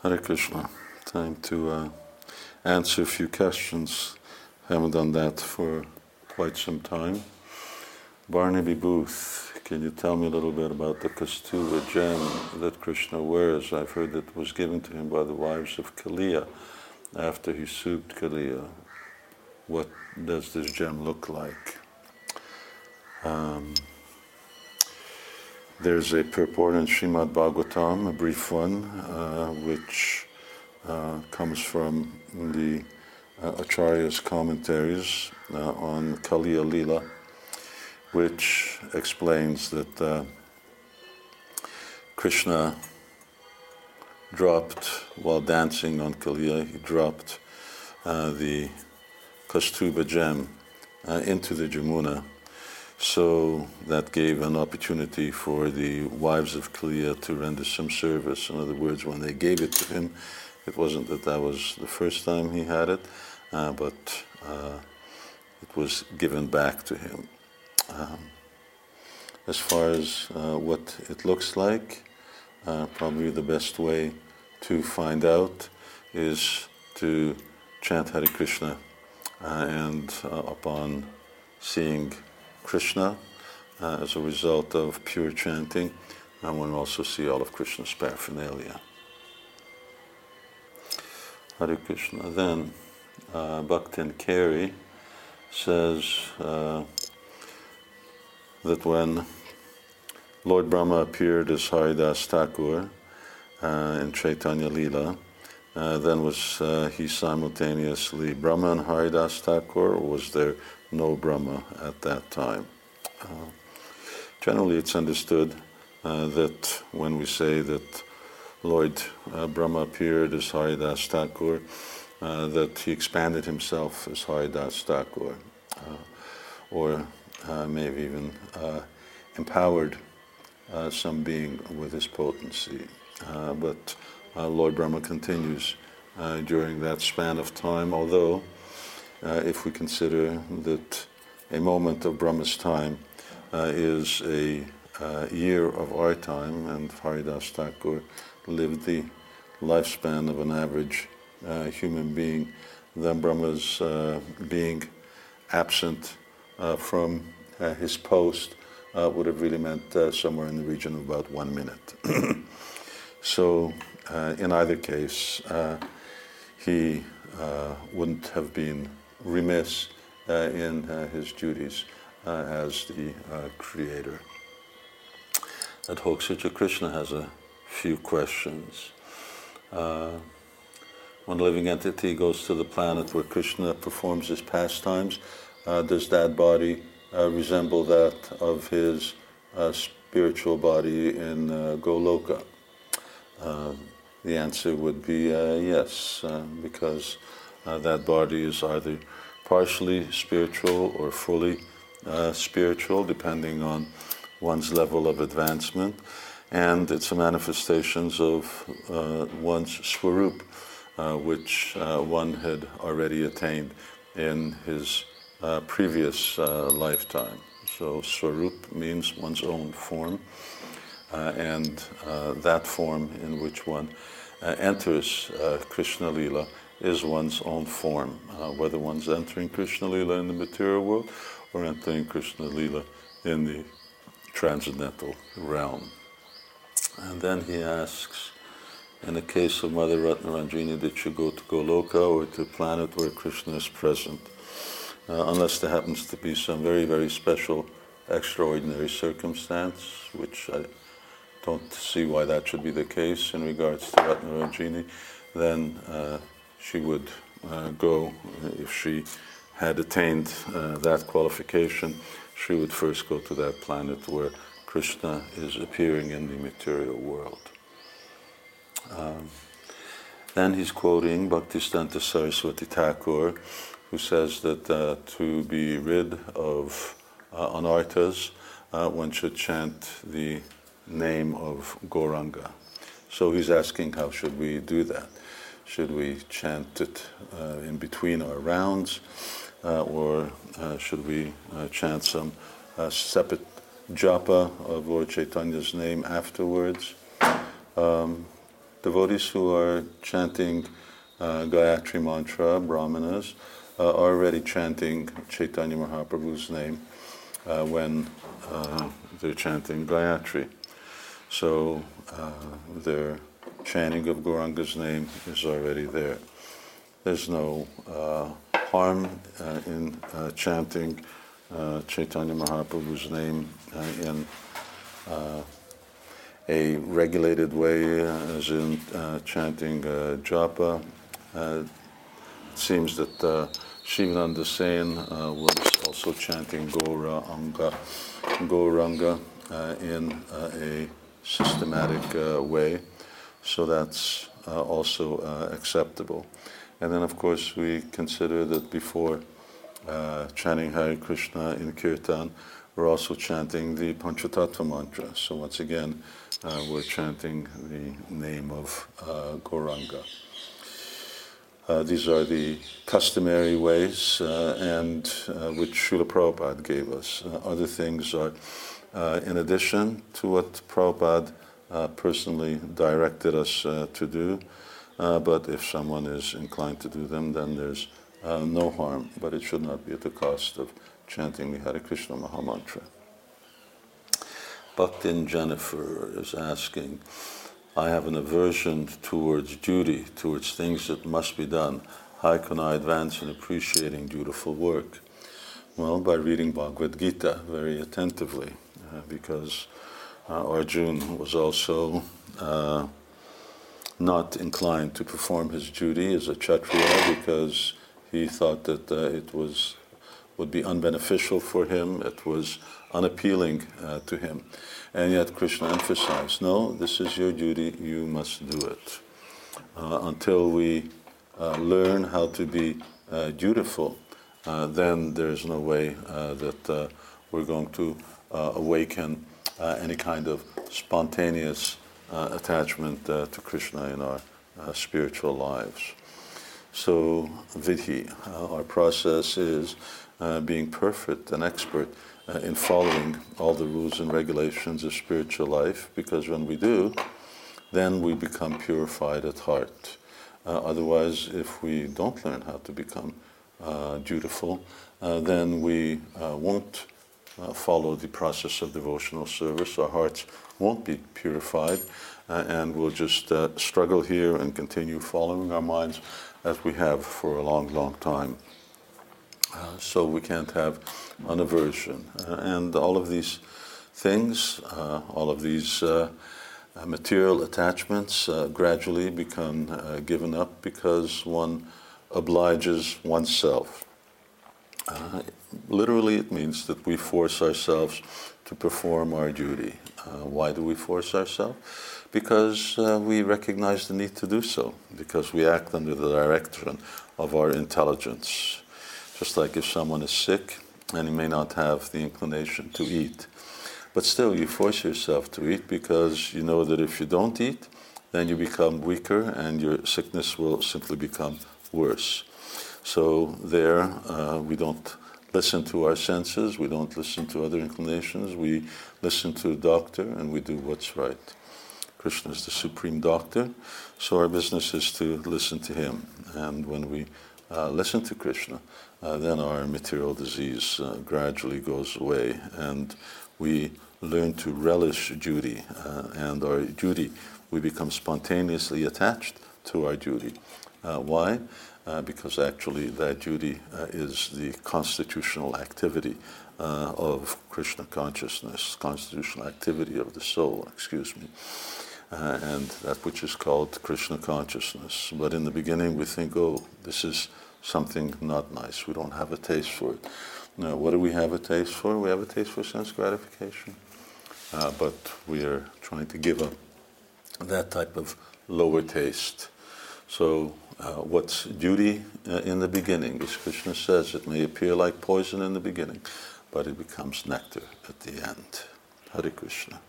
Hare Krishna. Time to uh, answer a few questions. Haven't done that for quite some time. Barnaby Booth, can you tell me a little bit about the Kaustubha gem that Krishna wears? I've heard that was given to him by the wives of Kaliya after he souped Kaliya. What does this gem look like? Um, there's a purport in Srimad Bhagavatam, a brief one, uh, which uh, comes from the uh, Acharya's commentaries uh, on Kaliya which explains that uh, Krishna dropped, while dancing on Kaliya, he dropped uh, the Kaustubha gem into the Jamuna so that gave an opportunity for the wives of Kaliya to render some service. In other words, when they gave it to him, it wasn't that that was the first time he had it, uh, but uh, it was given back to him. Um, as far as uh, what it looks like, uh, probably the best way to find out is to chant Hare Krishna, uh, and uh, upon seeing Krishna uh, as a result of pure chanting, and one also see all of Krishna's paraphernalia. Hare Krishna. Then uh, Bhaktin Kerry says uh, that when Lord Brahma appeared as Haridas Thakur uh, in Chaitanya Lila, uh, then was uh, he simultaneously Brahma and Haridas Thakur, or was there no Brahma at that time. Uh, generally, it's understood uh, that when we say that Lord uh, Brahma appeared as Haridas Thakur, that he expanded himself as Haridas Thakur, or maybe even empowered some being with his potency. but Lord Brahma continues during that span of time, although uh, if we consider that a moment of Brahma's time uh, is a uh, year of our time, and Haridas Thakur lived the lifespan of an average uh, human being, then Brahma's uh, being absent uh, from his post would have really meant somewhere in the region of about one minute. so, Uh, in either case, uh, he uh, wouldn't have been remiss uh, in uh, his duties uh, as the creator. At Adhokshaja Krishna has a few questions. when a living entity goes to the planet where Krishna performs his pastimes, does that body resemble that of his spiritual body in Goloka? The answer would be uh, yes, uh, because uh, that body is either partially spiritual or fully uh, spiritual, depending on one's level of advancement. And it's a manifestations of uh, one's swarup, uh, which one had already attained in his previous lifetime. So swarup means one's own form, and that form in which one enters Krishna Lila is one's own form, uh, whether one's entering Krishna Lila in the material world or entering Krishna Lila in the transcendental realm. And then he asks, in the case of Mother Ratnaranjini, did she go to Goloka or to a planet where Krishna is present? Uh, unless there happens to be some very, very special, extraordinary circumstance, which I don't see why that should be the case in regards to Ratnaranjini, then uh, she would uh, go, if she had attained uh, that qualification, she would first go to that planet where Krishna is appearing in the material world. Um, then he's quoting Bhaktisiddhanta Saraswati Thakur, who says that uh, to be rid of uh, anarthas, uh, one should chant the name of Gauranga. So he's asking, how should we do that? Should we chant it uh, in between our rounds, uh, or uh, should we uh, chant some uh, separate japa of Lord Chaitanya's name afterwards? Um, devotees who are chanting uh, Gayatri mantra, brahmanas, are already chanting Chaitanya Mahaprabhu's name when they're chanting Gayatri. So uh, their chanting of Gauranga's name is already there. There's no uh, harm in chanting Chaitanya Mahaprabhu's name in a regulated way, as in uh, chanting uh, japa. Uh, it seems that uh, Shivananda Sen uh, was also chanting Gora Anga, Gauranga uh, in uh, a systematic way, so that's also acceptable. And then, of course, we consider that before chanting Hare Krishna in Kirtan, we're also chanting the Panchatattva mantra. So once again, uh, we're chanting the name of uh, Gauranga. Uh, these are the customary ways, uh, and uh, which Srila Prabhupada gave us. Uh, other things are, Uh, in addition to what Prabhupada uh, personally directed us uh, to do, but if someone is inclined to do them, then there's no harm, but it should not be at the cost of chanting the Hare Krishna Mahamantra. Bhaktin Jennifer is asking, I have an aversion towards duty, towards things that must be done. How can I advance in appreciating dutiful work? Well, by reading Bhagavad Gita very attentively, uh, because uh, Arjun was also uh, not inclined to perform his duty as a Kshatriya because he thought that uh, it was would be unbeneficial for him. It was unappealing uh, to him. And yet Krishna emphasized, no, this is your duty, you must do it. Uh, until we uh, learn how to be uh, dutiful, uh, then there's no way uh, that we're going to awaken any kind of spontaneous attachment to Krishna in our spiritual lives. So, vidhi, our process is uh, being perfect and expert uh, in following all the rules and regulations of spiritual life, because when we do, then we become purified at heart. Uh, otherwise, if we don't learn how to become uh, dutiful, uh, then we uh, follow the process of devotional service. Our hearts won't be purified, and we'll just struggle here and continue following our minds as we have for a long, long time. Uh, so we can't have an aversion. Uh, and all of these things, uh, all of these uh, uh, material attachments gradually become given up because one obliges oneself. Literally, it means that we force ourselves to perform our duty. why do we force ourselves? Because we recognize the need to do so, because we act under the direction of our intelligence. Just like if someone is sick and he may not have the inclination to eat, but still you force yourself to eat because you know that if you don't eat, then you become weaker and your sickness will simply become worse. So, there uh, we don't listen to our senses, we don't listen to other inclinations, we listen to the doctor and we do what's right. Krishna is the supreme doctor, so our business is to listen to him. And when we uh, listen to Krishna, uh, then our material disease uh, gradually goes away and we learn to relish duty. Uh, and our duty, we become spontaneously attached to our duty. Uh, why? Uh, because actually that duty is the constitutional activity of Krishna consciousness, constitutional activity of the soul, excuse me. Uh, and that which is called Krishna consciousness. But in the beginning, we think, oh, this is something not nice. We don't have a taste for it. Now, what do we have a taste for? We have a taste for sense gratification. Uh, but we are trying to give up that type of lower taste. So, uh, what's duty uh, in the beginning, as Krishna says, it may appear like poison in the beginning, but it becomes nectar at the end. Hare Krishna.